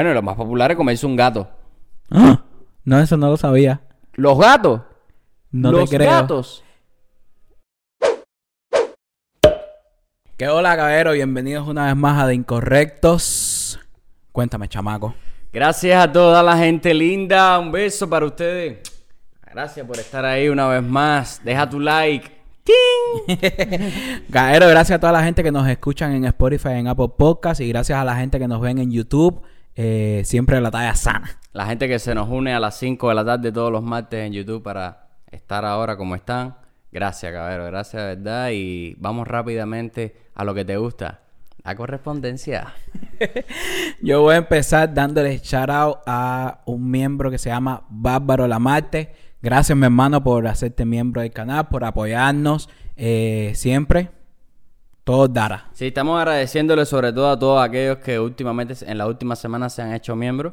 Bueno, lo más popular es comerse un gato. ¡Ah! No, eso no lo sabía. Los gatos. No los te creo. gatos. Que hola, caballero. Bienvenidos una vez más a De Incorrectos. Cuéntame, chamaco. Gracias a toda la gente linda. Un beso para ustedes. Gracias por estar ahí una vez más. Deja tu like. Caballero, gracias a toda la gente que nos escuchan en Spotify, en Apple Podcasts. Y gracias a la gente que nos ven en YouTube. Eh, siempre la talla sana. La gente que se nos une a las 5 de la tarde todos los martes en YouTube para estar ahora como están. Gracias, caballero. Gracias, de verdad. Y vamos rápidamente a lo que te gusta. La correspondencia. Yo voy a empezar dándole shout out a un miembro que se llama Bárbaro Lamarte. Gracias, mi hermano, por hacerte miembro del canal, por apoyarnos eh, siempre. Todo dará. Sí, estamos agradeciéndole sobre todo a todos aquellos que últimamente, en las últimas semanas se han hecho miembros.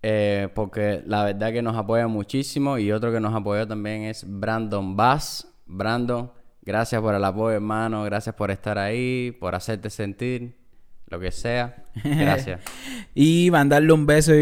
eh, porque la verdad que nos apoya muchísimo. Y otro que nos apoyó también es Brandon Bass. Brandon, gracias por el apoyo, hermano. Gracias por estar ahí, por hacerte sentir, lo que sea. Gracias. Y mandarle un beso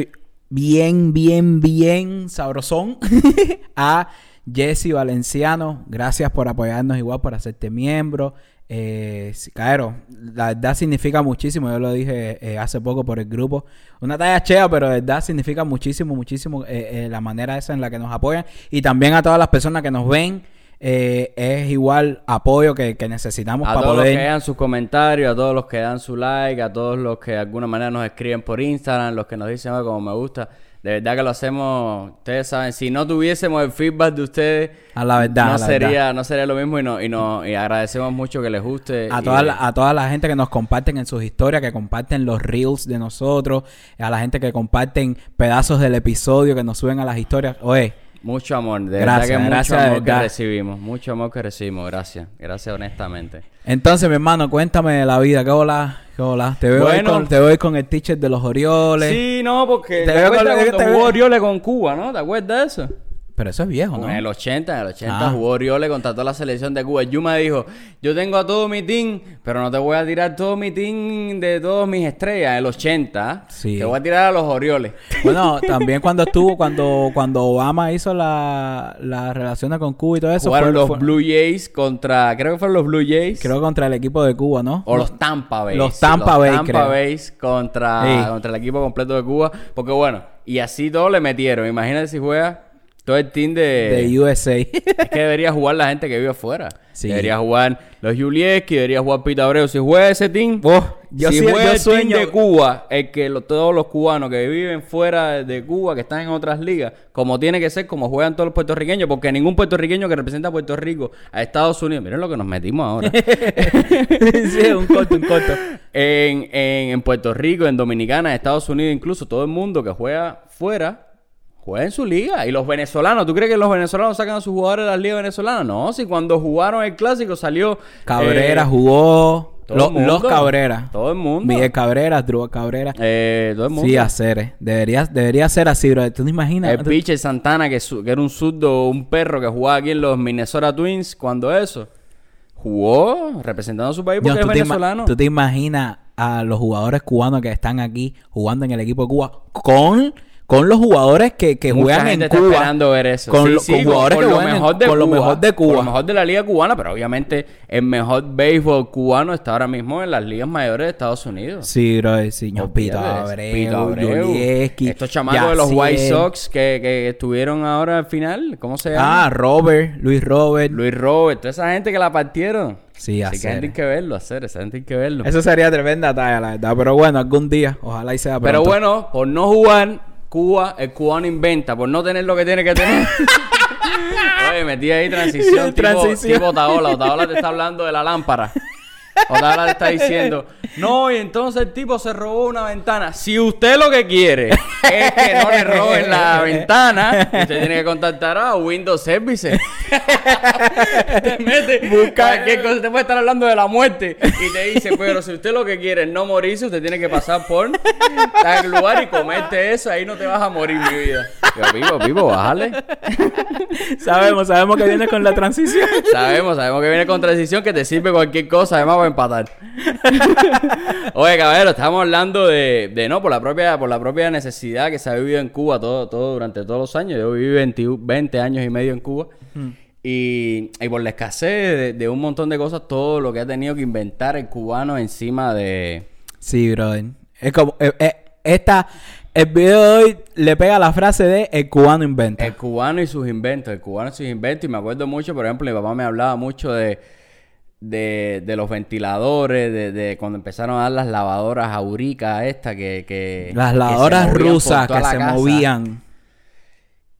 bien, bien, bien sabrosón a Jesse Valenciano. Gracias por apoyarnos igual, por hacerte miembro. Eh, Caero, la verdad significa muchísimo. Yo lo dije eh, hace poco por el grupo. Una talla chea, pero de verdad significa muchísimo, muchísimo eh, eh, la manera esa en la que nos apoyan. Y también a todas las personas que nos ven. eh, es igual apoyo que, que necesitamos A para todos los poder. que dan sus comentarios, a todos los que dan su like, a todos los que de alguna manera nos escriben por Instagram, los que nos dicen "Oye, como me gusta. De verdad que lo hacemos, ustedes saben, si no tuviésemos el feedback de ustedes, A la verdad, no a la sería, verdad. no sería lo mismo y, no, y, no, y agradecemos mucho que les guste. A y- toda, la, a toda la gente que nos comparten en sus historias, que comparten los reels de nosotros, a la gente que comparten pedazos del episodio que nos suben a las historias. Oye, Mucho amor, de Gracias, verdad que mucho gracias, amor que recibimos, mucho amor que recibimos, gracias, gracias honestamente. entonces mi hermano, cuéntame de la vida. ¿Qué hola? ¿Qué hola? Te veo, Bueno. con, te veo con el teacher de los Orioles. Sí, no, porque Te te, veo con te jugó Orioles con Cuba, ¿no? ¿Te acuerdas de eso? Pero eso es viejo, ¿no? En el 80, en el 80 Ah. jugó Orioles contra toda la selección de Cuba. Yuma dijo, yo tengo a todo mi team, pero no te voy a tirar todo mi team de todas mis estrellas. En el 80, Sí. te voy a tirar a los Orioles. Bueno, también cuando estuvo, cuando, cuando Obama hizo la, las relaciones con Cuba y todo eso. Jugaron fue- los fue- Blue Jays contra, creo que fueron los Blue Jays. Creo que contra el equipo de Cuba, ¿no? O los Tampa Bay. Los Tampa Bay, creo. Bays contra, Sí. contra el equipo completo de Cuba. Porque bueno, y así todo le metieron. Imagínate si juega todo el team de... De USA. Es que debería jugar la gente que vive afuera. Sí. Debería jugar los Julieski, debería jugar Pita Abreu. Si juega ese team, Oh, yo si sí- juega yo el sueño- team de Cuba, el que lo- todos los cubanos que viven fuera de Cuba, que están en otras ligas, como tiene que ser, como juegan todos los puertorriqueños, porque ningún puertorriqueño que representa a Puerto Rico, a Estados Unidos, miren lo que nos metimos ahora. sí, un corto, un corto. en, en, en Puerto Rico, en Dominicana, en Estados Unidos, incluso todo el mundo que juega fuera, juega en su liga. Y los venezolanos, ¿tú crees que los venezolanos sacan a sus jugadores de las ligas venezolanas? No, si cuando jugaron el clásico salió. Cabrera eh, jugó. Lo- los Cabrera. Todo el mundo. Miguel Cabrera, Drew Cabrera. eh, todo el mundo. Sí, hacer. eh. Debería, debería ser así, bro. ¿Tú te imaginas? el pitcher Santana, que, su- que era un zurdo, un perro que jugaba aquí en los Minnesota Twins, cuando eso. Jugó representando a su país porque Dios, es ¿tú, venezolano. tú te imaginas a los jugadores cubanos que están aquí jugando en el equipo de Cuba con, con los jugadores que, que Mucha juegan gente en está Cuba? esperando ver eso. Con, Sí, lo- sí, con jugadores con que lo juegan en- mejor de con lo Cuba, mejor de Con Cuba. lo mejor de la liga cubana, pero obviamente el mejor béisbol cubano está ahora mismo en las ligas mayores de Estados Unidos. Sí, bro, sí, señor Pito Abreu, Pito Abreu. Yulieski, Estos chamacos de los White. Sox que, que estuvieron ahora al final, ¿cómo se llama? Ah, Robert, Luis Robert. Luis Robert, toda esa gente que la partieron. Sí, Así que hacer. hay que verlo, hacer, esa gente hay que verlo. Eso sería tremenda talla, la verdad. Pero bueno, algún día, ojalá y sea pronto. Pero bueno, por no jugar, Cuba, el cubano inventa, por no tener lo que tiene que tener. Oye, metí ahí transición, tipo, Transición. tipo Otaola. Otaola te está hablando de la lámpara. Otaola te está diciendo, no, y entonces el tipo se robó una ventana. Si usted lo que quiere es que no le roben la ventana, usted tiene que contactar a Windows Services. te mete, cualquier cosa, te puede estar hablando de la muerte y te dice, pero si usted lo que quiere es no morirse, usted tiene que pasar por tal lugar y comerte eso, ahí no te vas a morir, mi vida. Yo vivo, vivo, bájale. sabemos, sabemos que viene con la transición. sabemos, sabemos que viene con transición que te sirve cualquier cosa, además empatar. Oye, caballero, estamos hablando de, de, no, por la propia, por la propia necesidad que se ha vivido en Cuba todo, todo durante todos los años. Yo viví 20, 20 años y medio en Cuba. Hmm. Y, y, por la escasez de, de, un montón de cosas, todo lo que ha tenido que inventar el cubano encima de... Sí, brother. Es como... Eh, eh, esta... El video de hoy le pega la frase de el cubano inventa. El cubano y sus inventos, el cubano y sus inventos. Y me acuerdo mucho, por ejemplo, mi papá me hablaba mucho de, de, de los ventiladores, de, de, cuando empezaron a dar las lavadoras auricas estas que, que... Las lavadoras que rusas que se movían.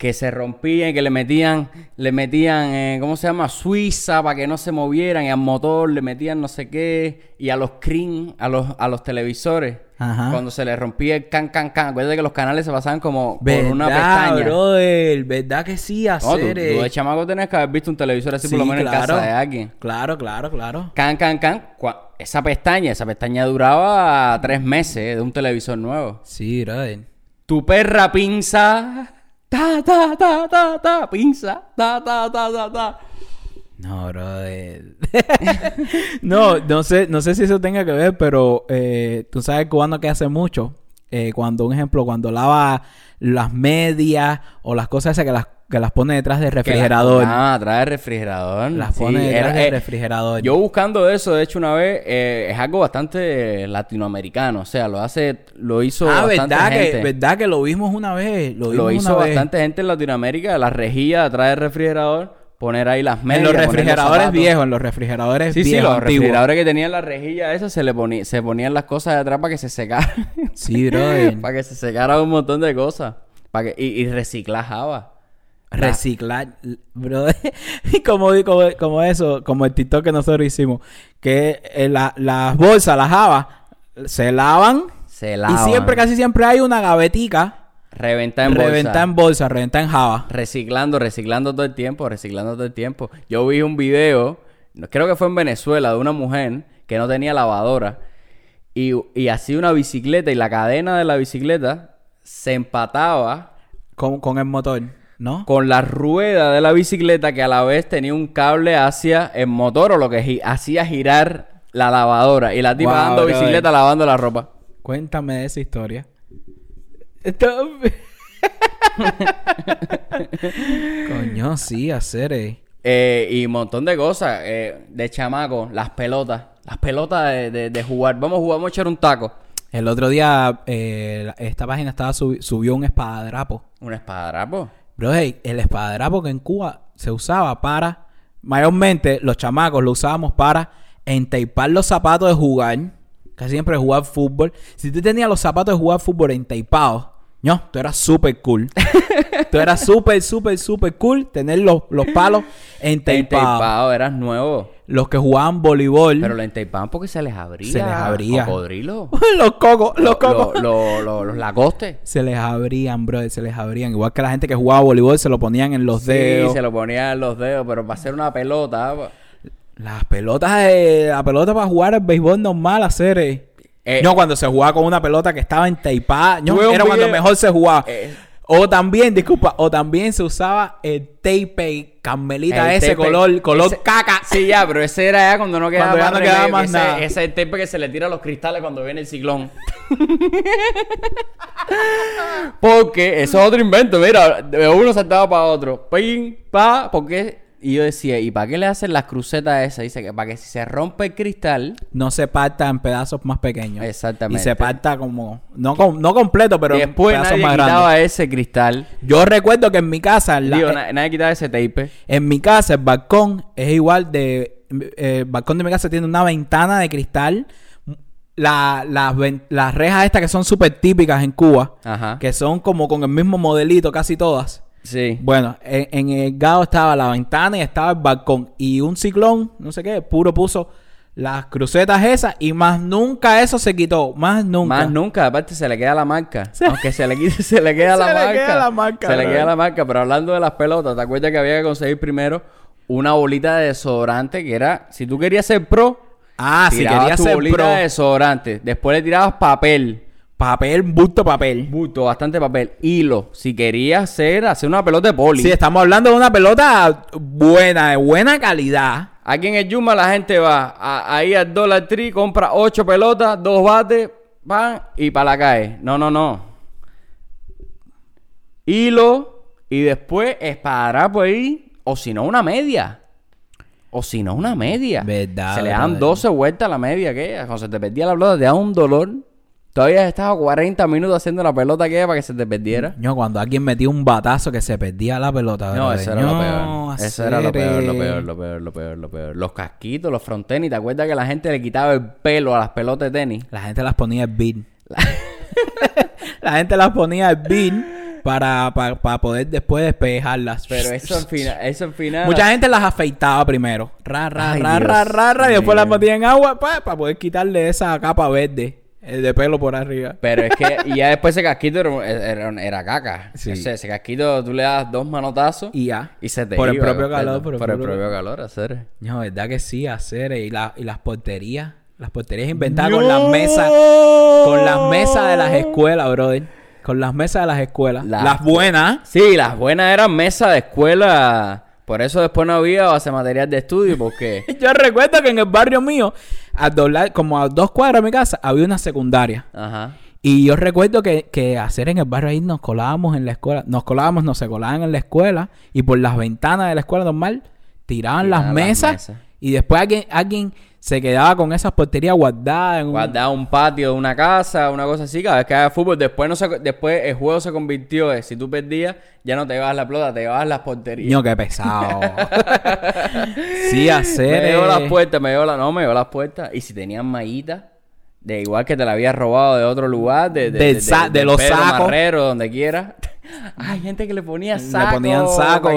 Que se rompían que le metían, le metían, eh, ¿cómo se llama? Suiza para que no se movieran y al motor le metían no sé qué. Y a los screen, a los, a los televisores. Ajá. Cuando se le rompía el can, can, can. Acuérdate que los canales se pasaban como ¿verdad, por una pestaña. brother? ¿Verdad que sí, No, tú, hacer? tú de chamaco tenías que haber visto un televisor así por lo menos en casa de alguien. Claro, claro, claro. Can, can, can. Esa pestaña, esa pestaña duraba tres meses eh, de un televisor nuevo. Sí, brother. Tu perra pinza. Ta, ta, ta, ta, ta. Pinza. Ta, ta, ta, ta, ta. No, brother. no, no sé, no sé si eso tenga que ver, pero eh, tú sabes cubano que hace mucho. Eh, cuando, un ejemplo, cuando lava las medias o las cosas esas que las, que las pone detrás del refrigerador. Ah, trae el refrigerador. las Sí, pone detrás era- del eh, refrigerador. Yo buscando eso, de hecho, una vez, eh, es algo bastante latinoamericano. O sea, lo hace, lo hizo ah, bastante ¿verdad gente. que, ¿verdad que lo vimos una vez? Lo, hizo vez. bastante gente en Latinoamérica. La rejilla atrás del refrigerador, poner ahí las En medias. los poner refrigeradores viejos, en los refrigeradores Sí, sí, viejos, los antiguos. refrigeradores que tenían la rejilla esa se le ponía, se ponían las cosas de atrás para que se secaran. Sí, brother. para que se secara un montón de cosas. Para que, y, y reciclar Java. Reciclar, brother. Y como, como, como eso, como el TikTok que nosotros hicimos, que eh, la- las bolsas, las habas, se lavan. Se Y lavan. siempre, casi siempre hay una gavetica Reventar en bolsa. reventada en bolsa, reventada en java. Reciclando, reciclando todo el tiempo, reciclando todo el tiempo. Yo vi un video, creo que fue en Venezuela, de una mujer que no tenía lavadora y, y hacía una bicicleta y la cadena de la bicicleta se empataba Con, con el motor, ¿no? con la rueda de la bicicleta que a la vez tenía un cable hacia el motor o lo que gi- hacía girar la lavadora y la tipa Wow, dando brother. bicicleta lavando la ropa. Cuéntame de esa historia. Esto- Coño, sí, hacer, eh. Eh, y un montón de cosas eh, de chamaco, las pelotas, las pelotas de, de- de jugar. Vamos a jugar, vamos a echar un taco. El otro día, eh, esta página estaba subi- subió un espadadrapo. Una espadadrapo. Bro, hey, el espadadrapo que en Cuba se usaba para... Mayormente los chamacos lo usábamos para enteipar los zapatos de jugar. Casi siempre jugar fútbol. Si tú tenías los zapatos de jugar fútbol enteipados, no, tú eras súper cool. tú eras súper, súper, súper cool tener los, los palos enteipados. Enteipado, eras nuevo. Los que jugaban voleibol. Pero lo enteipaban porque se les abría. Se les abría. Cocodrilo. los cocos, los Lo- cocos. lo- lo- los lagostes. Se les abrían, bro, se les abrían. Igual que la gente que jugaba voleibol se lo ponían en los Sí, dedos. se lo ponían en los dedos, pero para hacer una pelota. pues, Las pelotas, de, la pelota para jugar el béisbol normal, hacer. eh. Eh, no, cuando se jugaba con una pelota que estaba enteipada. No, Tuve un era cuando video- mejor se jugaba. Eh. O también, disculpa, o también se usaba el tape carmelita el ese tape- color, color ese- caca. Sí, ya, pero ese era ya cuando no quedaba, Cuando ya más no quedaba remedio, más que nada. Ese, ese es el tape que se le tira a los cristales cuando viene el ciclón. porque eso es otro invento. Mira, de uno saltaba para otro. Pim, pa, porque... Y yo decía, ¿y para qué le hacen las crucetas esas? Dice que para que si se rompe el cristal... No se parta en pedazos más pequeños. Exactamente. Y se parta como. No, com- no completo, pero en después pedazos nadie más quitaba grandes. ese cristal. Yo recuerdo que en mi casa. la- Digo, na- nadie quitaba ese tape. En mi casa, el balcón es igual de. eh, el balcón de mi casa tiene una ventana de cristal. La- las, las rejas estas que son súper típicas en Cuba, Ajá. que son como con el mismo modelito casi todas. Sí. Bueno, en, en el gado estaba la ventana y estaba el balcón. Y un ciclón, no sé qué, puro puso las crucetas esas y más nunca eso se quitó. Más nunca. Más nunca, aparte se le queda la marca. Se- Aunque se le quite, se le queda Se la le marca. queda la marca, Se le queda la marca. Pero hablando de las pelotas, ¿te acuerdas que había que conseguir primero una bolita de desodorante que era, si tú querías ser pro, Ah, si tirabas quería tu ser bolita pro. de desodorante. Después le tirabas papel. Papel, busto papel. Bulto, bastante papel. Hilo. Si querías hacer, hacer una pelota de poli. Sí, estamos hablando de una pelota buena, de buena calidad. Aquí en el Yuma la gente va a- ahí al Dollar Tree, compra ocho pelotas, dos bates, van y para la calle. No, no, no. Hilo y después espadar por ahí, o si no, una media. O si no, una media. Verdad, Se le dan verdad. 12 vueltas a la media que cuando se te perdía la pelota, te da un dolor. Todavía estado 40 minutos haciendo la pelota que para que se te perdiera. No, cuando alguien metía un batazo que se perdía la pelota. No, eso era lo peor. Eso era lo peor, lo peor, lo peor, lo peor, lo peor. Los casquitos, los frontenis. ¿Te acuerdas que la gente le quitaba el pelo a las pelotas de tenis? La gente las ponía el beat. la gente las ponía el beat para, para, para poder después despejarlas. Pero eso al final, eso al final. Mucha gente las afeitaba primero. Ra, ra, Ay, ra, Dios ra, ra, ra, y después las metía en agua pa, para poder quitarle esa capa verde eh, de pelo por arriba. Pero es que, y ya después ese casquito era, era, era caca. Sí. Ese, ese casquito tú le das dos manotazos Y ya. y se te Por el propio calor, por Por el el propio- calor, hacer. No, verdad que sí, hacer. Y, la, y las porterías. Las porterías inventadas con las mesas. Con las mesas de las escuelas, brother. Con las mesas de las escuelas. Las- Las buenas. Sí, las buenas eran mesas de escuela. Por eso después no había base material de estudio, porque. Yo recuerdo que en el barrio mío, a doblar, como a dos cuadras de mi casa, había una secundaria. Ajá. Y yo recuerdo que, que hacer en el barrio ahí nos colábamos en la escuela. Nos colábamos, no se colaban en la escuela. Y por las ventanas de la escuela normal, tiraban las Tiraban las mesas. mesas. Y después alguien, alguien se quedaba con esas porterías guardadas en un... Un patio de una casa, una cosa así, cada vez que había fútbol. Después, no se, después el juego se convirtió en si tú perdías, ya no te llevabas la pelota, te llevabas las porterías. Niño, qué pesado. sí, hacer... Me llevó eh, las puertas, me llevó la... No, me llevó las puertas. Y si tenían mallitas, de igual que te la habías robado de otro lugar, de, de, Del de del los sacos. Marrero, donde quiera. Hay gente que le ponía saco. Le ponían saco,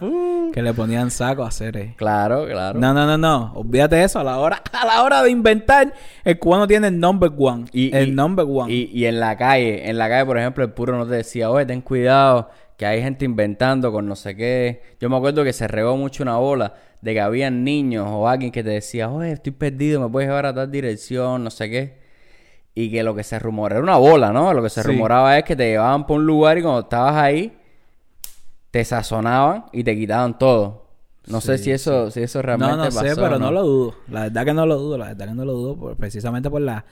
fu. Que le ponían saco a hacer... eh. Claro, claro. No, no, no, no. Olvídate eso. A la hora, a la hora de inventar, el cubano tiene el number one. Y, el y- number one. Y, y en la calle, en la calle, por ejemplo, el puro no te decía, oye, ten cuidado, que hay gente inventando con no sé qué. Yo me acuerdo que se regó mucho una bola de que habían niños o alguien que te decía, oye, estoy perdido, me puedes llevar a tal dirección, no sé qué. Y que lo que se rumoraba era una bola, ¿no? Lo que se Sí. rumoraba es que te llevaban por un lugar y cuando estabas ahí, te sazonaban y te quitaban todo. No sé Sí, si eso, si eso realmente no, no sé, pero ¿no? no lo dudo. La verdad que no lo dudo. La verdad que no lo dudo por- precisamente por la...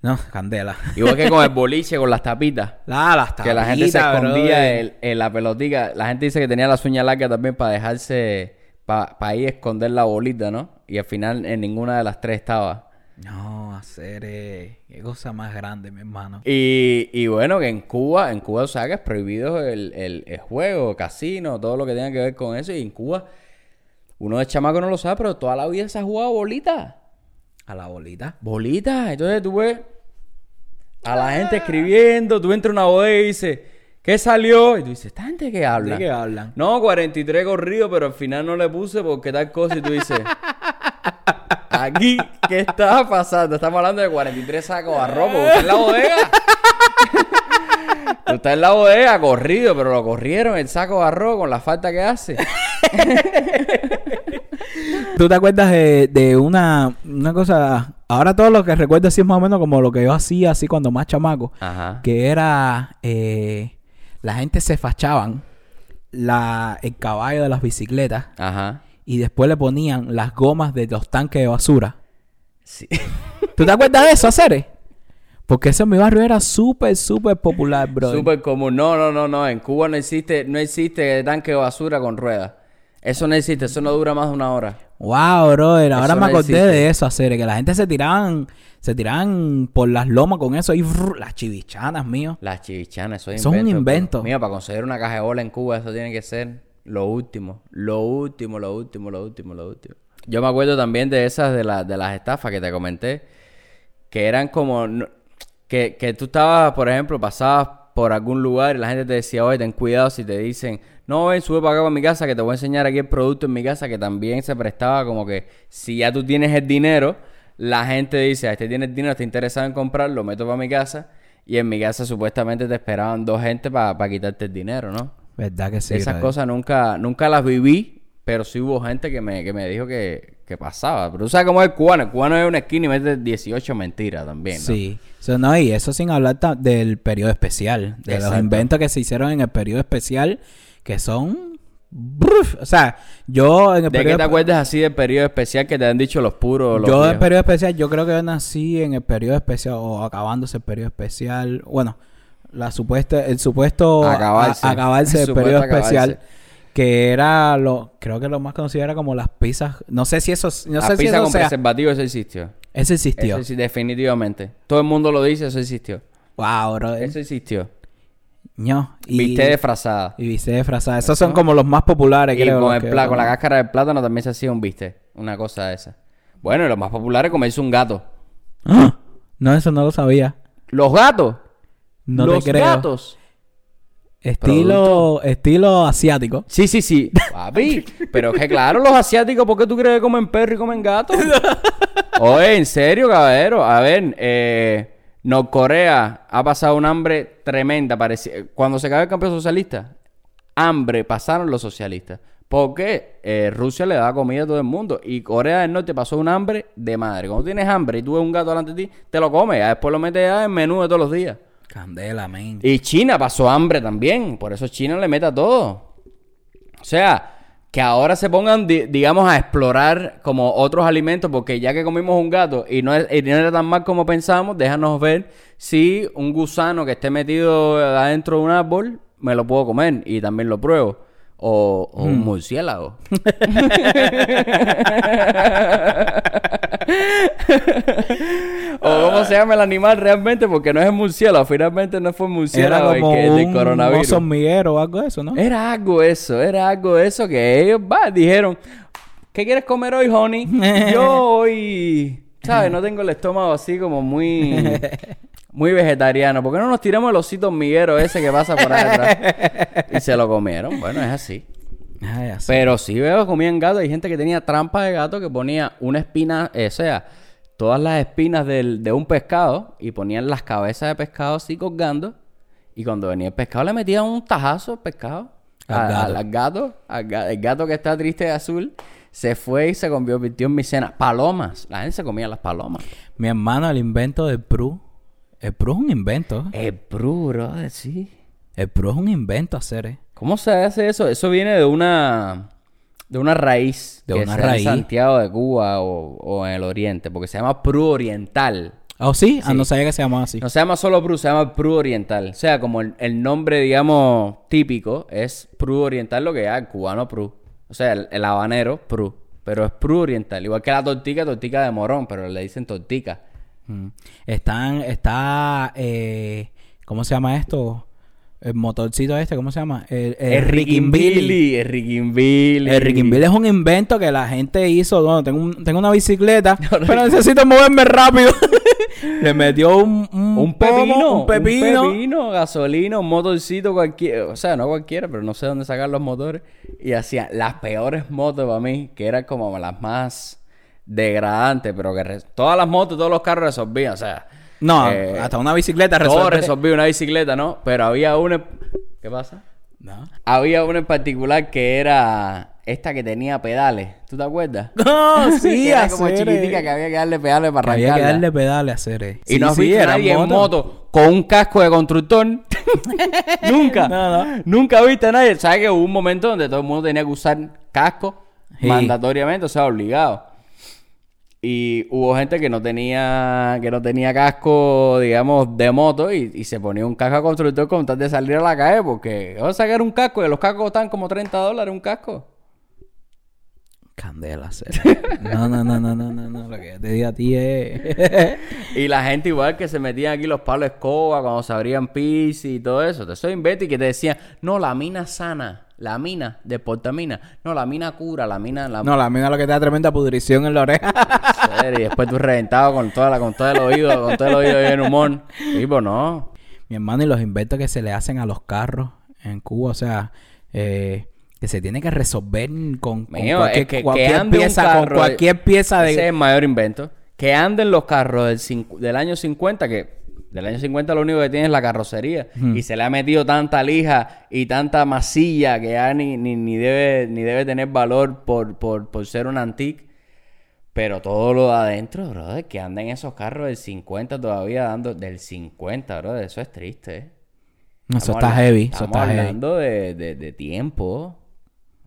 No, candela. Igual que con el boliche, con las tapitas. Ah, las Que la gente se tapitas, escondía en, en la pelotica. La gente dice que tenía las uñas largas también para dejarse, para ir a esconder la bolita, ¿no? Y al final en ninguna de las tres estaba. No, hacer... eh, Qué cosa más grande, mi hermano. Y, y bueno, que en Cuba, en Cuba, o sea, que es prohibido el, el, el juego, casino, todo lo que tenga que ver con eso. Y en Cuba, uno de chamaco no lo sabe, pero toda la vida se ha jugado bolita. A la bolita. Bolita. Entonces tú ves a la gente escribiendo, tú entras a una bodega y dices, ¿qué salió? Y tú dices, ¿esta gente qué habla? ¿De qué hablan? No, 43 corridos, pero al final no le puse porque tal cosa. Y tú dices, aquí, ¿qué está pasando? Estamos hablando de 43 sacos de arroz. porque ¿Usted en la bodega? Tú estás en la bodega corrido, pero lo corrieron el saco de arroz con la falta que hace. ¿Tú te acuerdas de, de una, una cosa? Ahora todo lo que recuerdo así es más o menos como lo que yo hacía así cuando más chamaco. Ajá. Que era... eh, la gente se fachaban la, el caballo de las bicicletas Ajá. Y después le ponían las gomas de los tanques de basura. Sí. ¿Tú te acuerdas de eso, Acere? Porque eso en mi barrio era súper, súper popular, bro. Súper común. No, no, no, no. En Cuba no existe, no existe tanque de basura con ruedas. Eso no existe, eso no dura más de una hora. Wow, brother. Ahora Eso me acordé de eso, Acere. Que la gente se tiraban... Se tiraban por las lomas con eso y las chivichanas, mío. Las chivichanas, eso es Eso es un invento, invento. pero, Mira, para conseguir una caja de bola en Cuba, eso tiene que ser lo último. Lo último, lo último, lo último, lo último. Yo me acuerdo también de esas, de, la- de las estafas que te comenté, que eran como... que, que tú estabas, por ejemplo, pasabas por algún lugar y la gente te decía, oye, ten cuidado si te dicen, no, ven, sube para acá para mi casa que te voy a enseñar aquí el producto en mi casa, que también se prestaba como que si ya tú tienes el dinero, la gente dice, "Ah, este tiene el dinero, está interesado en comprar, lo meto para mi casa. Y en mi casa supuestamente te esperaban dos gente para quitarte el dinero, ¿no? ¿Verdad que sí? Esas cosas nunca, nunca las viví, Pero sí hubo gente que me, que me dijo que, que pasaba. Pero tú sabes cómo es el cubano. El cubano es una esquina y mete 18 mentiras también, ¿no? Sí. So, no, y eso sin hablar del periodo especial. De los inventos que se hicieron en el periodo especial, que son... bruf. O sea, yo en el ¿De qué periodo... te acuerdas así del periodo especial que te han dicho los puros? Los Yo en el viejos? periodo especial, yo creo que yo nací en el periodo especial o acabándose el periodo especial. Bueno, la supuesta, el supuesto a- Acabarse. acabarse El del periodo especial. acabarse. Que era lo, creo que lo más conocido era como las pizzas. No sé si eso, no La sé si pizza eso con sea. preservativo, eso existió. Eso existió. Eso definitivamente. Todo el mundo lo dice, eso existió. Wow, bro. Eso existió. No. Y, Viste disfrazada. y viste disfrazada. Esos son como los más populares, Y creo. con, los el que- con la cáscara del plátano también se hacía un viste. Una cosa de esa. Bueno, y lo más popular es comerse un gato. ¡Ah! No, eso no lo sabía. Los gatos. No los te creo. gatos. Estilo, estilo asiático. Sí, sí, sí. Papi. Pero que claro, los asiáticos, ¿por qué tú crees que comen perro y comen gato? Oye, en serio, caballero. A ver, eh, Norcorea ha pasado un hambre tremenda. Cuando se acabó el campeón socialista, hambre pasaron los socialistas. Porque eh, Rusia le da comida a todo el mundo. Y Corea del Norte pasó un hambre de madre. Cuando tienes hambre y tú ves un gato delante de ti, te lo comes. Ya Después lo metes ya en menú de todos los días. Candela, men. Y China pasó hambre también. Por eso China le mete a todo. O sea, que ahora se pongan, di- digamos, a explorar como otros alimentos. Porque ya que comimos un gato y no, es- y no era tan mal como pensamos, déjanos ver si un gusano que esté metido adentro de un árbol me lo puedo comer y también lo pruebo. O, o un murciélago. o cómo se llama el animal realmente, porque no es el murciélago. Finalmente no fue el Era murciélago el como que, del un coronavirus. oso hormiguero o algo de eso, ¿no? Era algo eso, era algo eso que ellos va, dijeron, ¿qué quieres comer hoy, honey? Yo hoy, ¿sabes? No tengo el estómago así como muy, muy vegetariano. ¿Por qué no nos tiramos el osito hormiguero ese que pasa por ahí atrás? Y se lo comieron. Bueno, es así. Ay, así. Pero sí veo que comían gato. Hay gente que tenía trampa de gato que ponía una espina, eh, o sea, todas las espinas del- de un pescado y ponían las cabezas de pescado así colgando. Y cuando venía el pescado le metían un tajazo al pescado. Al a- gato. al- al gato. el gato que está triste de azul. Se fue y se convirtió en mi cena. Palomas. La gente se comía las palomas. Mi hermano, el invento del Pru. El Pru es un invento. Es bro, brother, sí. El Pru es un invento hacer, ¿eh? ¿Cómo se hace eso? Eso viene de una de una raíz De que una raíz. en Santiago de Cuba o, o en el Oriente, porque se llama Pru Oriental. ¿Oh, sí? Ah, Sí. no sabía que se llamaba así. No se llama solo Pru, se llama Pru Oriental. O sea, como el, el nombre, digamos, típico es Pru Oriental, lo que es el cubano Pru. O sea, el, el habanero Pru. Pero es Pru Oriental. Igual que la tortica, tortica de morón, pero le dicen tortica. Mm. Están, está, eh, ¿cómo se llama esto? El motorcito este, ¿cómo se llama? El, el El Rickinbilly. El Rickinbilly. El Rickinbilly es un invento que la gente hizo. Bueno, tengo, un- tengo una bicicleta, pero necesito moverme rápido. Le metió un, un, Un pomo, pepino, un pepino. un pepino, gasolina, un motorcito cualquiera, o sea, no cualquiera, pero no sé dónde sacar los motores. Y hacían las peores motos para mí, que eran como las más degradantes, pero que todas las motos, todos los carros resolvían, o sea. No, eh, hasta una bicicleta todo resuelve. resolvía una bicicleta, ¿no? Pero había una. ¿Qué pasa? No. Había una en particular que era esta que tenía pedales. ¿Tú te acuerdas? No, sí, Que era como hacer, chiquitica eh. que había que darle pedales para Que había que darle pedales a hacer. eh. Y Sí, no sí, visto a eran nadie en motos. moto con un casco de constructor. Nunca. No, no. Nunca viste a nadie. ¿Sabes que hubo un momento donde todo el mundo tenía que usar casco Sí. mandatoriamente, o sea, obligado? Y hubo gente que no tenía que no tenía casco, digamos, de moto y, y se ponía un casco de constructor con tal de salir a la calle porque vamos a sacar un casco y los cascos están como 30 dólares un casco. Candela. No, no, no, no, no, no, no. Lo que yo te digo a ti es. Y la gente igual que se metían aquí los palos de escoba cuando se abrían pis y todo eso. Te soy imbécil que te decían, no, la mina sana, la mina de portamina. No, la mina cura, la mina... La... no, la mina lo que te da tremenda pudrición en la oreja. Y después tú reventado con toda la, con todo el oído, con todo el oído en humor. Tipo, no. Mi hermano, y los inventos que se le hacen a los carros en Cuba, o sea, eh, que se tiene que resolver con, con Mío, cualquier, es que, pieza, carro, con cualquier pieza Ese es de. el mayor invento. Que anden los carros del, del año 50, que Del año 50 lo único que tiene es la carrocería. Y se le ha metido tanta lija y tanta masilla que ya ni, ni, ni debe, ni debe tener valor por, por, por ser un antique. Pero todo lo de adentro, brother, que anda en esos carros del 50 todavía dando... Del 50, brother, eso es triste, ¿eh? Eso Estamos está heavy. Eso Estamos está heavy. hablando de, de, de tiempo.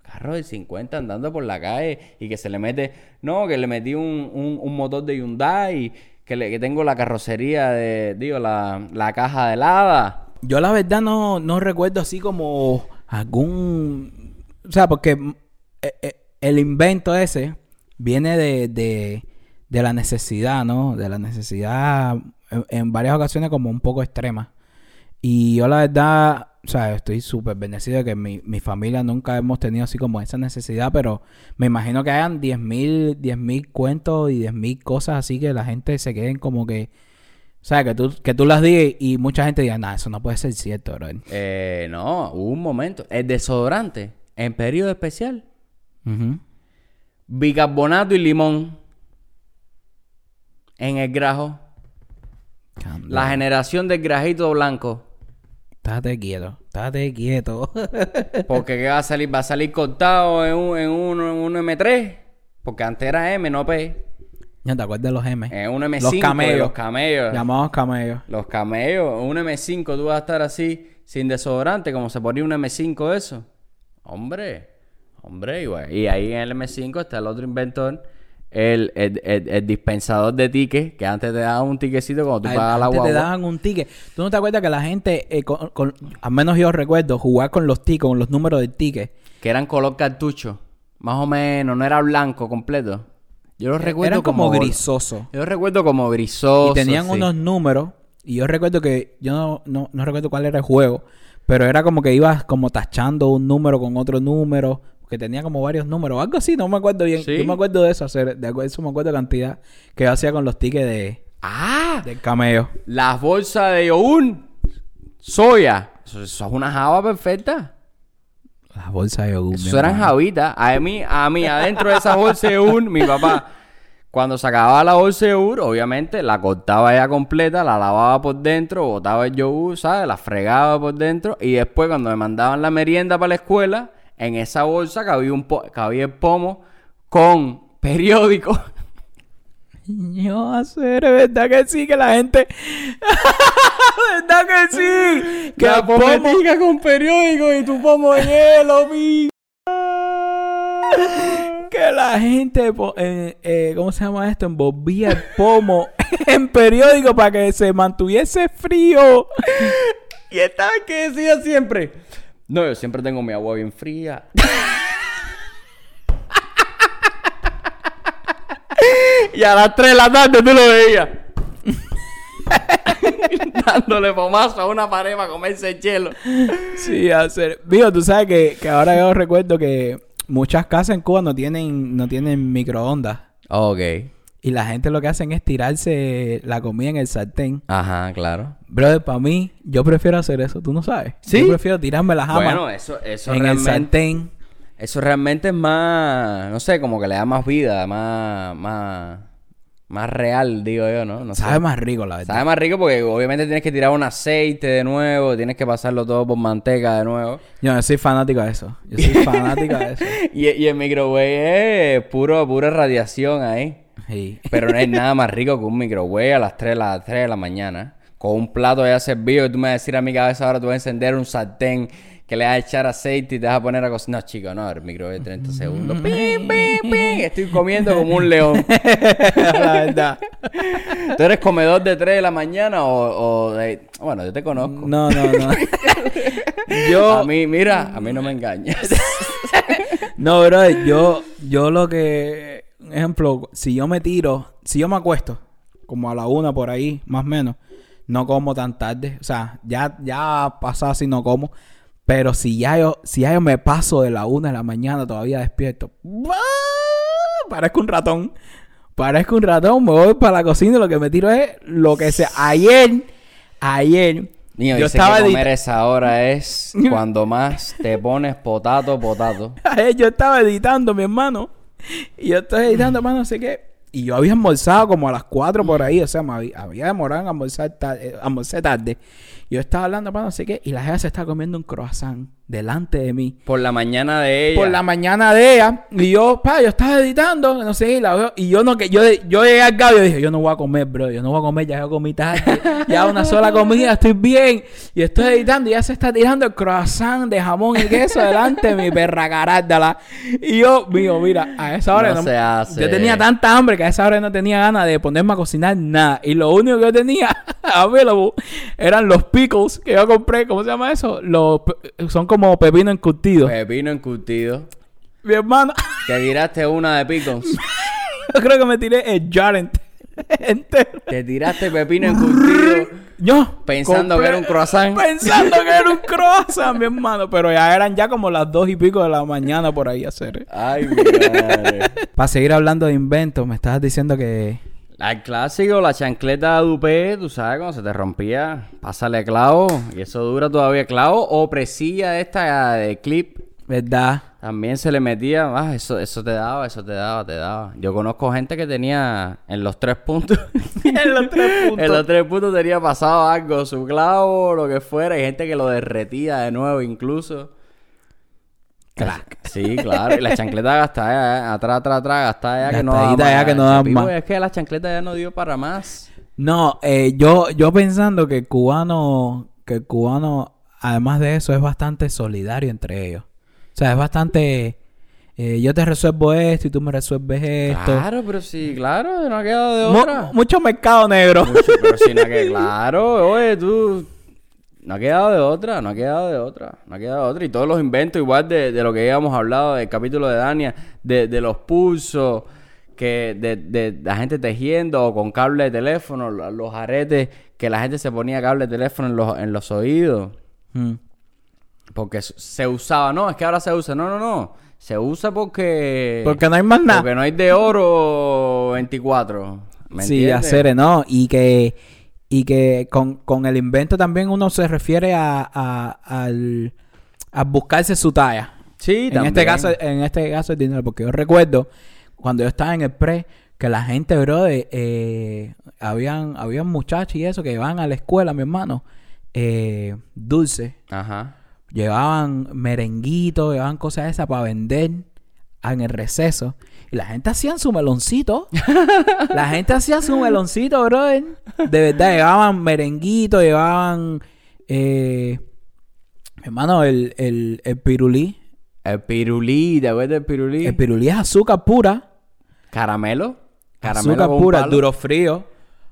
Carro del 50 andando por la calle y que se le mete... No, que le metí un, un, un motor de Hyundai, que, le, tengo la carrocería de... Digo, la, la caja de helada. Yo la verdad no, no recuerdo así como algún... O sea, porque mm, eh, eh, el invento ese viene de, de, de la necesidad, ¿no? De la necesidad en varias ocasiones como un poco extrema. Y yo la verdad, o sea, estoy súper bendecido de que mi, mi familia nunca hemos tenido así como esa necesidad, pero me imagino que hayan 10.000 10.000 cuentos y 10.000 cosas así que la gente se queden como que... O sea, que tú, que tú las digas y mucha gente diga, nah, eso no puede ser cierto, bro. Eh, no, hubo un momento. El desodorante, en periodo especial, bicarbonato y limón. En el grajo. La generación del grajito blanco. Estate quieto, estate quieto. Porque ¿qué va a salir? Va a salir cortado en un, en un, en un M3. Porque antes era M, no P. ¿No te acuerdas de los M? En un M5. Los camellos. Los camellos. Llamados camellos. Los camellos. Un M5 tú vas a estar así, sin desodorante, como se ponía un M5 eso. Hombre. Hombre, igual. Y ahí en el M5 está el otro inventor. El, el, el- el dispensador de tickets. Que antes te daban un tiquecito cuando tú Ay, pagas la antes te guagua. daban un ticket. ¿Tú no te acuerdas que la gente, eh, con, con- al menos yo recuerdo, jugar con los tickets, con los números del ticket? Que eran color cartucho. Más o menos. No era blanco completo. Yo lo recuerdo Eran como, como... grisoso. Yo lo recuerdo como grisoso. y tenían sí. unos números. Y yo recuerdo que, yo no, no, no recuerdo cuál era el juego, pero era como que ibas como tachando un número con otro número, que tenía como varios números, algo así, no me acuerdo bien. Sí. Yo me acuerdo de eso, hacer, de eso me acuerdo cantidad que yo hacía con los tickets de, ¡Ah! del camello. Las bolsas de yogur. Soya. Eso, eso es una java perfecta. Las bolsas de yogur. Eso eran javitas. A mí, a mí, adentro de esa bolsa de yogur, mi papá, cuando sacaba la bolsa de yogur, obviamente la cortaba ya completa, la lavaba por dentro, botaba el yogur, ¿sabes? La fregaba por dentro. Y después, cuando me mandaban la merienda para la escuela, en esa bolsa cabía, un po- cabía el pomo con periódico. Yo hacer, ¿verdad que sí? Que la gente. ¿Verdad que sí? Que la pomo- con periódico y tu pomo de hielo, mi. Que la gente, eh, eh, ¿cómo se llama esto? Envolvía el pomo en periódico para que se mantuviese frío. Y esta que decía siempre. No, yo siempre tengo mi agua bien fría. y a las 3 de la tarde tú lo veías. Dándole pomazo a una pared para comerse el hielo. Sí, hacer. Digo, tú sabes que, que ahora yo recuerdo que muchas casas en Cuba no tienen, no tienen microondas. Ok. Y la gente lo que hacen es tirarse la comida en el sartén. Ajá, claro. Brother, para mí, yo prefiero hacer eso, tú no sabes. ¿Sí? Yo prefiero tirarme la jama Bueno, eso, eso en el realmente. sartén. Eso realmente es más. No sé, como que le da más vida, más. más. más real, digo yo, ¿no? no sé. Sabe más rico, la verdad. Sabe más rico porque obviamente tienes que tirar un aceite de nuevo, tienes que pasarlo todo por manteca de nuevo. Yo no soy fanático de eso. Yo soy fanático de eso. Y, y el microwave es puro, pura radiación ahí. Sí. Pero no hay nada más rico que un microwave a las 3, las 3 de la mañana. Con un plato ya servido y tú me vas a decir a mi cabeza ahora tú vas a encender un sartén que le vas a echar aceite y te vas a poner a cocinar. No, chico, no, el microwave 30 segundos. ¡Pim, pim, pim! Estoy comiendo como un león. la verdad. ¿Tú eres comedor de 3 de la mañana o, o de... Bueno, yo te conozco. No, no, no. yo, A mí, mira, a mí no me engañas. no, bro, yo, yo lo que, ejemplo, si yo me tiro, si yo me acuesto, como a la una por ahí, más o menos, no como tan tarde, o sea, ya, ya pasado así no como, pero si ya yo, si ya yo me paso de la una de la mañana todavía despierto, ¡ah! parezco un ratón, parezco un ratón, me voy para la cocina y lo que me tiro es lo que sea. Ayer, ayer, Niño, yo estaba que comer esa hora es cuando más te pones potato, potato. Ayer yo estaba editando, mi hermano. Y yo estoy editando, hermano, no sé qué. Y yo había almorzado como a las 4 por ahí, o sea, me había, había demorado en almorzar tarde, almorcé tarde. Yo estaba hablando para no sé qué, y la jefa se estaba comiendo un croissant delante de mí. Por la mañana de ella. Por la mañana de ella, y yo, pa, yo estaba editando, no sé, y la veo, y yo no, que yo, yo llegué al cabo y dije, yo no voy a comer, bro, yo no voy a comer, ya yo comí tarde, ya una sola comida, estoy bien, y estoy editando, y ya se está tirando el croissant de jamón y queso delante de mi perra carárdala. Y yo, mío, mira, a esa hora No se hace. yo tenía tanta hambre que a esa hora no tenía ganas de ponerme a cocinar nada. Y lo único que yo tenía available eran los pickles que yo compré. ¿Cómo se llama eso? Los, son como pepino encurtido. Pepino encurtido. Mi hermano, Te tiraste una de pickles. yo creo que me tiré el jar entero. Te tiraste pepino encurtido. Yo Pensando que era un croissant. Pensando que era un croissant, mi hermano. Pero ya eran ya como las dos y pico de la mañana por ahí hacer. Ay, mi madre. Para seguir hablando de inventos, me estabas diciendo que... El clásico, la chancleta de Dupé, tú sabes, cuando se te rompía, pásale clavo, y eso dura todavía clavo, o presilla de esta de clip, ¿Verdad? también se le metía, ah, eso, eso te daba, eso te daba, te daba. Yo conozco gente que tenía en los tres puntos, en los tres en los tres puntos tenía pasado algo, su clavo, lo que fuera, y gente que lo derretía de nuevo incluso. Sí, claro. Y la chancleta gastada, eh, atrás, atrás, atrás, gastada ya que no da más. ya que no da más. Es que la chancleta ya no dio para más. No, eh, yo, yo pensando que el cubano, que el cubano, además de eso, es bastante solidario entre ellos. O sea, es bastante, eh, yo te resuelvo esto y tú me resuelves esto. Claro, pero sí, claro, no ha quedado de otra. mucho mercado negro. Mucho, pero sí, no ha quedado, claro, oye, tú, no ha quedado de otra, no ha quedado de otra, no ha quedado de otra. Y todos los inventos, igual de, de lo que habíamos hablado del capítulo de Dania, de, de los pulsos, que de, de la gente tejiendo o con cable de teléfono, lo- los aretes, que la gente se ponía cable de teléfono en los, en los oídos. Mm. Porque se- usaba, no, es que ahora se usa, no, no, no. Se usa porque. Porque no hay más nada. Porque no hay de oro 24. ¿Me Sí, hacer, ¿no? Y que, y que con, con el invento también uno se refiere a, a, al, a buscarse su talla. Sí, en también. este caso, en este caso el dinero, porque yo recuerdo cuando yo estaba en el pre que la gente, bro, de, eh, habían, habían muchachos y eso que iban a la escuela, mi hermano, eh, dulce, Ajá. llevaban merenguitos, llevaban cosas esas para vender en el receso. Y la gente hacía su meloncito. la gente hacía su meloncito, brother. De verdad, llevaban merenguitos, llevaban... Eh, hermano, el, el, el pirulí. El pirulí, ¿te acuerdas del pirulí? El pirulí es azúcar pura. Caramelo. Caramelo azúcar con pura, palo. duro frío.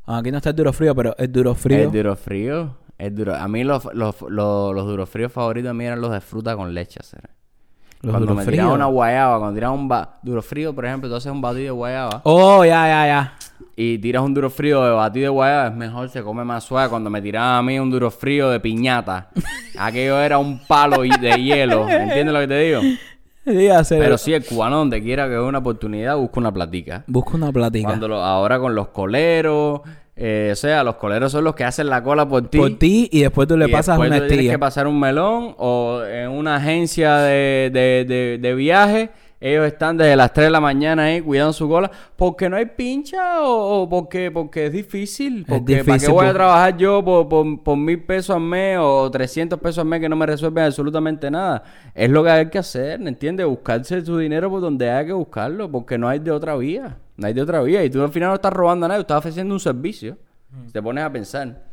Aquí no está el duro frío, pero el duro frío. El duro frío. El duro... A mí los, los, los, los duros fríos favoritos a mí eran los de fruta con leche, hacer. Los cuando me frío. tiraban una guayaba, cuando tiraban un ba... duro frío, por ejemplo, tú haces un batido de guayaba Oh, ya, ya, ya. y tiras un duro frío de batido de guayaba, es mejor, se come más suave. Cuando me tiraban a mí un duro frío de piñata, aquello era un palo de hielo, ¿entiendes lo que te digo? Pero sí, el cubano donde quiera que vea una oportunidad busca una platica. Busca una. Cuando lo- ahora con los coleros, eh, o sea, los coleros son los que hacen la cola por ti. Por ti y después tú le y pasas una tú tienes que pasar un melón o en una agencia de, de, de, de viaje. Ellos están desde las 3 de la mañana ahí cuidando su cola. ¿Porque no hay pincha o, o porque, porque es difícil? Porque ¿Para qué voy a trabajar yo por, por, por mil pesos al mes o 300 pesos al mes que no me resuelven absolutamente nada? Es lo que hay que hacer, ¿me entiendes? Buscarse tu dinero por donde haya que buscarlo porque no hay de otra vía. No hay de otra vía. Y tú al final no estás robando a nadie, estás ofreciendo un servicio. Mm. Te pones a pensar.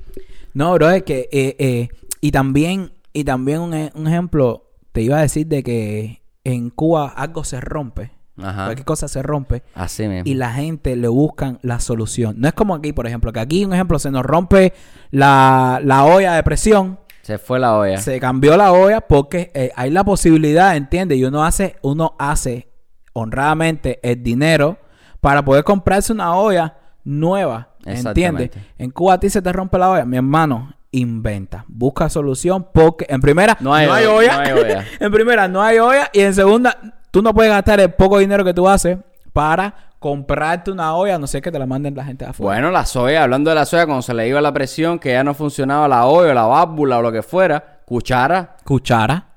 No, bro, es que... eh, eh, y también, y también un, e- un ejemplo, te iba a decir de que en Cuba algo se rompe. Ajá. Cualquier cosa se rompe. Así mismo. Y la gente le buscan la solución. No es como aquí, por ejemplo, que aquí, un ejemplo, se nos rompe la, la olla de presión. Se fue la olla. Se cambió la olla porque eh, hay la posibilidad, ¿entiendes? Y uno hace, uno hace honradamente el dinero para poder comprarse una olla nueva, ¿entiendes? En Cuba a ti se te rompe la olla, mi hermano, inventa, busca solución porque en primera No hay olla, olla, no hay olla. en primera no hay olla y en segunda tú no puedes gastar el poco dinero que tú haces para comprarte una olla, no sé que te la manden la gente de afuera. Bueno, la soya, hablando de la soya, cuando se le iba la presión, que ya no funcionaba la olla, la válvula o lo que fuera, cuchara, Cuchara.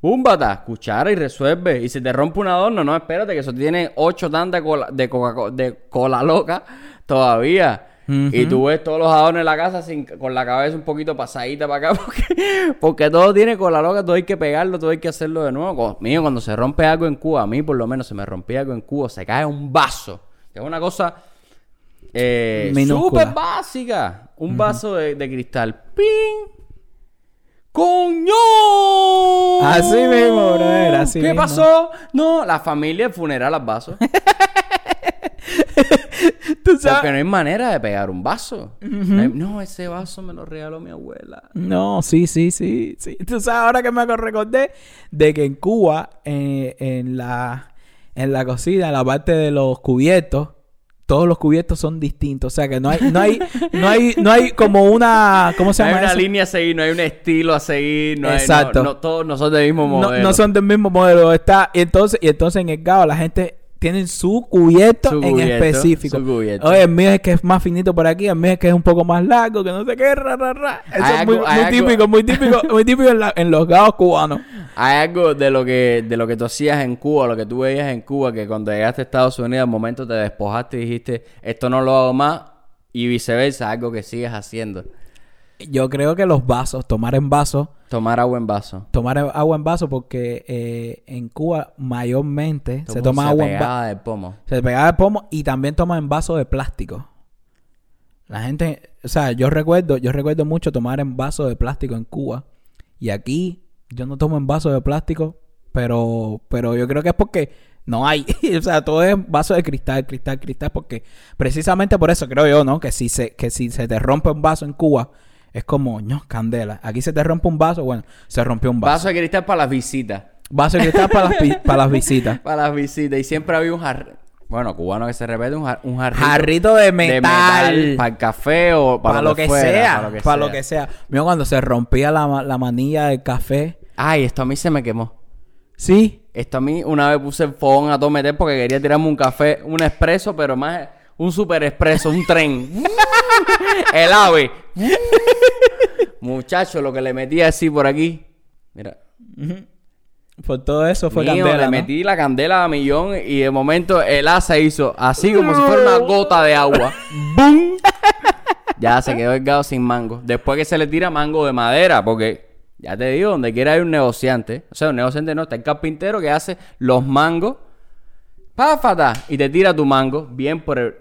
Un bata, cuchara y resuelve. Y si te rompe un adorno, no, espérate, que eso tiene ocho tandas de cola, de coca de cola loca todavía. Y tú ves todos los adornos en la casa sin, con la cabeza un poquito pasadita para acá. Porque, porque todo tiene cola loca, todo hay que pegarlo, todo hay que hacerlo de nuevo. Co- Mío, cuando se rompe algo en Cuba, a mí por lo menos se me rompía algo en Cuba, se cae un vaso. Que es una cosa eh, súper básica. Un vaso de, de cristal. ¡Ping! ¡Coño! Así mismo, brother, así ¿Qué mismo. pasó? No, la familia el funeral al vaso. Tú sabes- Porque no hay manera de pegar un vaso. no, hay- no, ese vaso me lo regaló mi abuela. No, sí, sí, sí, sí. Tú sabes, ahora que me recordé de que en Cuba, eh, en la en la cocina, en la parte de los cubiertos, todos los cubiertos son distintos. O sea que no hay, no hay, no hay, no hay como una, ¿cómo se No hay llama una eso? línea a seguir, no hay un estilo a seguir. No hay- no- Exacto. no, todos no son del mismo No, modelo. no son del mismo modelo. Está, y entonces, y entonces en el GAO la gente tiene su cubierto Su en específico. su cubierto. Oye, el mío es que es más finito por aquí, el mío es que es un poco más largo, que no sé qué, ra, ra, ra. Eso Hay es muy, algo- típico, muy típico, muy típico en, la- en los GAOs cubanos. Hay algo de lo que de lo que tú hacías en Cuba, lo que tú veías en Cuba, que cuando llegaste a Estados Unidos, al momento te despojaste y dijiste, esto no lo hago más, y viceversa, algo que sigues haciendo. Yo creo que los vasos, tomar en vasos, Tomar agua en vaso. tomar agua en vaso, porque eh, en Cuba mayormente se toma agua en vaso. pegaba del pomo. Se pegaba el pomo y también toma en vaso de plástico. La gente, o sea, yo recuerdo, yo recuerdo mucho tomar en vaso de plástico en Cuba. Y aquí yo no tomo en vaso de plástico, pero, pero yo creo que es porque no hay. o sea, todo es vaso de cristal, cristal, cristal, porque precisamente por eso creo yo, ¿no? Que si se, que si se te rompe un vaso en Cuba, es como, no, candela. Aquí se te rompe un vaso, bueno, se rompió un vaso. Vaso de cristal para las visitas. Vaso de cristal para las, para las visitas. Para las visitas. Y siempre había un jar... Bueno, cubano que se repete, un, jar- un jarrito. Jarrito de metal. para el café o para, Para lo que fuera, sea. para lo que Para lo sea. que sea. Mío, cuando se rompía la, la manilla del café. Ay, esto a mí se me quemó. Sí. Esto a mí una vez puse el fogón a todo meter porque quería tirarme un café, un expreso, pero más un super expreso, un tren. el ave. Muchacho, lo que le metí así por aquí. Mira. Por todo eso fue Mío, candela, le ¿no? metí la candela a millón y de momento el asa hizo así como si fuera una gota de agua. ¡Bum! Ya se quedó el gado sin mango. Después que se le tira mango de madera, porque ya te digo, donde quiera hay un negociante. O sea, un negociante no, está el carpintero que hace los mangos. Páfata. Y te tira tu mango. Bien por el.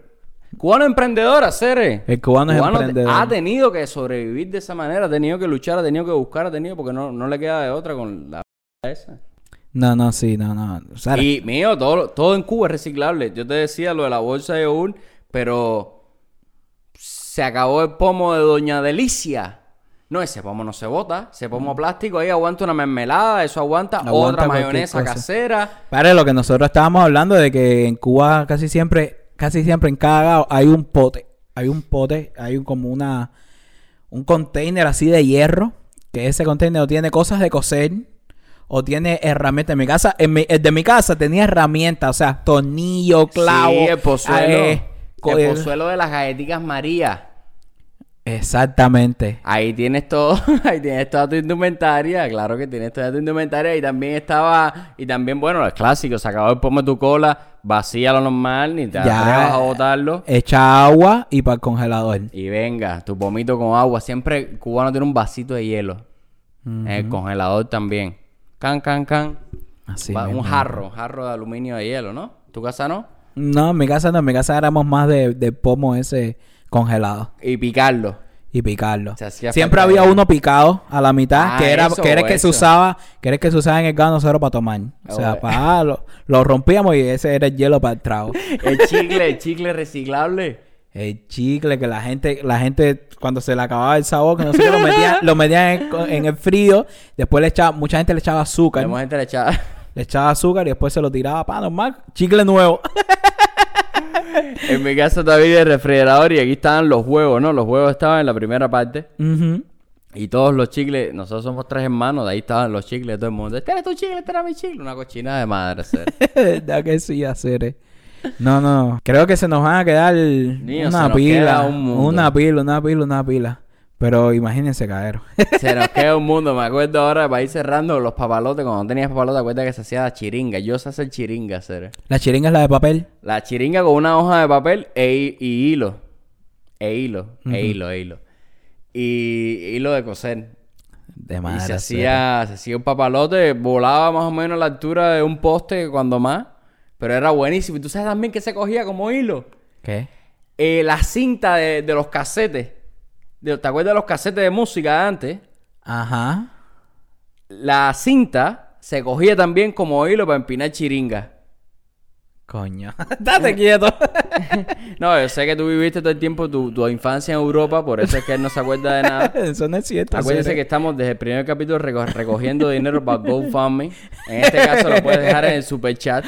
Cubano emprendedor, Cere. El cubano es emprendedor. Ha tenido que sobrevivir de esa manera. Ha tenido que luchar, ha tenido que buscar, ha tenido porque no, no le queda de otra con la esa. No, no, sí, no, no. O sea, Y mío, todo, todo en Cuba es reciclable. Yo te decía lo de la bolsa de yogur, pero se acabó el pomo de Doña Delicia. No, ese pomo no se bota. Ese pomo plástico ahí aguanta una mermelada, eso aguanta, Aguanta otra mayonesa casera. Para lo que nosotros estábamos hablando de que en Cuba casi siempre, casi siempre en cada hay un pote. Hay un pote, hay un, como una, un container así de hierro. Que ese container o tiene cosas de coser o tiene herramientas. En mi casa, en mi- el de mi casa tenía herramientas, o sea, tornillo, clavo. Sí, el pozuelo. eh, el pozuelo de las galletitas María. Exactamente. Ahí tienes todo, ahí tienes toda tu indumentaria, claro que tienes toda tu indumentaria y también estaba, y también, bueno, los clásicos, se acabó el pomo de tu cola, vacía lo normal, ni te atrevas a botarlo. Echa agua y para el congelador. Y venga, tu pomito con agua. Siempre el cubano tiene un vasito de hielo. En el congelador también. Can, can, can. Así Va- un jarro, jarro de aluminio de hielo, ¿no? ¿Tu casa no? No, en mi casa no, en mi casa éramos más de, de pomo ese congelado Y picarlo. y picarlo. Siempre había uno picado a la mitad, Ah, que era, eso, que era el que se usaba, que era el que se usaba en el gano cero para tomar. O sea, Oh, eh. para lo, lo rompíamos y ese era el hielo para el trago. El chicle, el chicle reciclable. El chicle que la gente, la gente cuando se le acababa el sabor, que no sé qué, lo metían, lo metían en, en el frío, después le echaba, mucha gente le echaba azúcar, La gente le echaba. le echaba azúcar y después se lo tiraba para normal, chicle nuevo. En mi casa todavía el refrigerador y aquí estaban los huevos, ¿no? Los huevos estaban en la primera parte. Y todos los chicles, nosotros somos tres hermanos, de ahí estaban los chicles de todo el mundo. Este era tu chicle, este era mi chicle. Una cochina de madre, ser. ¿Verdad que sí, hacer? eh? No, no. Creo que se nos van a quedar se una pila. queda un mundo. una pila, una pila, una pila. Pero imagínense, caero. Se nos queda un mundo. Me acuerdo ahora para ir cerrando los papalotes. Cuando no tenías papalotes, te acuerdas que se hacía la chiringa. Yo sé hacer chiringa, hacer. La chiringa es la de papel. La chiringa con una hoja de papel e, y hilo. E hilo. E hilo, e hilo. Y hilo de coser. De Y madre. se cero. hacía, se hacía un papalote, volaba más o menos a la altura de un poste cuando más. Pero era buenísimo. Y tú sabes también que se cogía como hilo. ¿Qué? Eh, la cinta de, de los casetes. De- ¿Te acuerdas de los casetes de música de antes? Ajá. La cinta se cogía también como hilo para empinar chiringa. Coño. Date quieto. No, yo sé que tú viviste todo el tiempo tu, tu infancia en Europa, por eso es que él no se acuerda de nada. Eso no es cierto. Acuérdense que estamos desde el primer capítulo reco- recogiendo dinero para GoFundMe. En este caso lo puedes dejar en el super chat.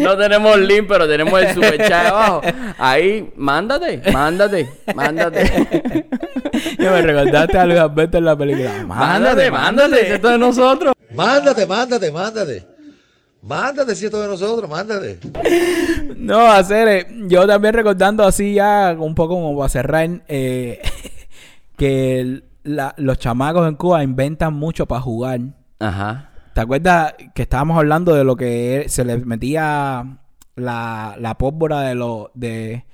No tenemos link, pero tenemos el super chat abajo. Ahí, mándate, mándate, mándate. Yo me recordaste a Luis Alberto en la película. Mándate, mándate. Esto es de nosotros. Mándate, mándate, mándate. Mándate si esto de nosotros, mándate. No, hacer, eh, yo también recordando así ya un poco como para cerrar, eh, que el- la- los chamacos en Cuba inventan mucho para jugar. Ajá. ¿Te acuerdas que estábamos hablando de lo que se les metía la, la pólvora de, los de,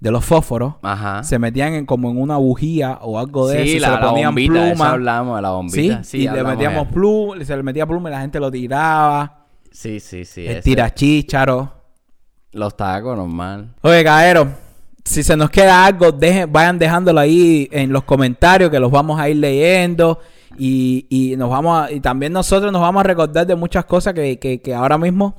de los fósforos? Ajá. Se metían en, como en una bujía o algo de eso. Sí, y la, se la le ponían bombita, de eso pluma. hablamos de la Sí, bombita. y le metíamos pluma, se le metía pluma y la gente lo tiraba. Sí, sí, sí. el tirachícharo. Los tacos, normal. Oye, caero, si se nos queda algo, dejen, vayan dejándolo ahí en los comentarios que los vamos a ir leyendo. Y, y nos vamos a- y también nosotros nos vamos a recordar de muchas cosas que, que, que ahora mismo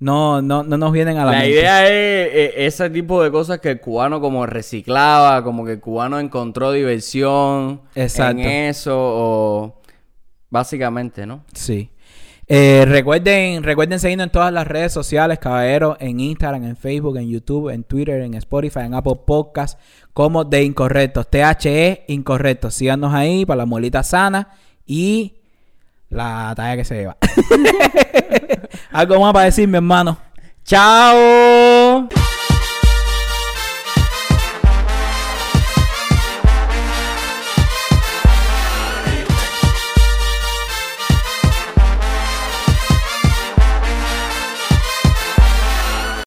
no, no, no nos vienen a la, La mente. idea es eh, ese tipo de cosas que el cubano como reciclaba, como que el cubano encontró diversión Exacto. en eso, o básicamente, ¿no? Sí. Eh, recuerden, recuerden seguirnos en todas las redes sociales, caballeros, en Instagram, en Facebook, en YouTube, en Twitter, en Spotify, en Apple Podcasts, como de Incorrectos, THE Incorrectos. Síganos ahí para la molita sana y la talla que se lleva. Algo más para decir, mi hermano. ¡Chao!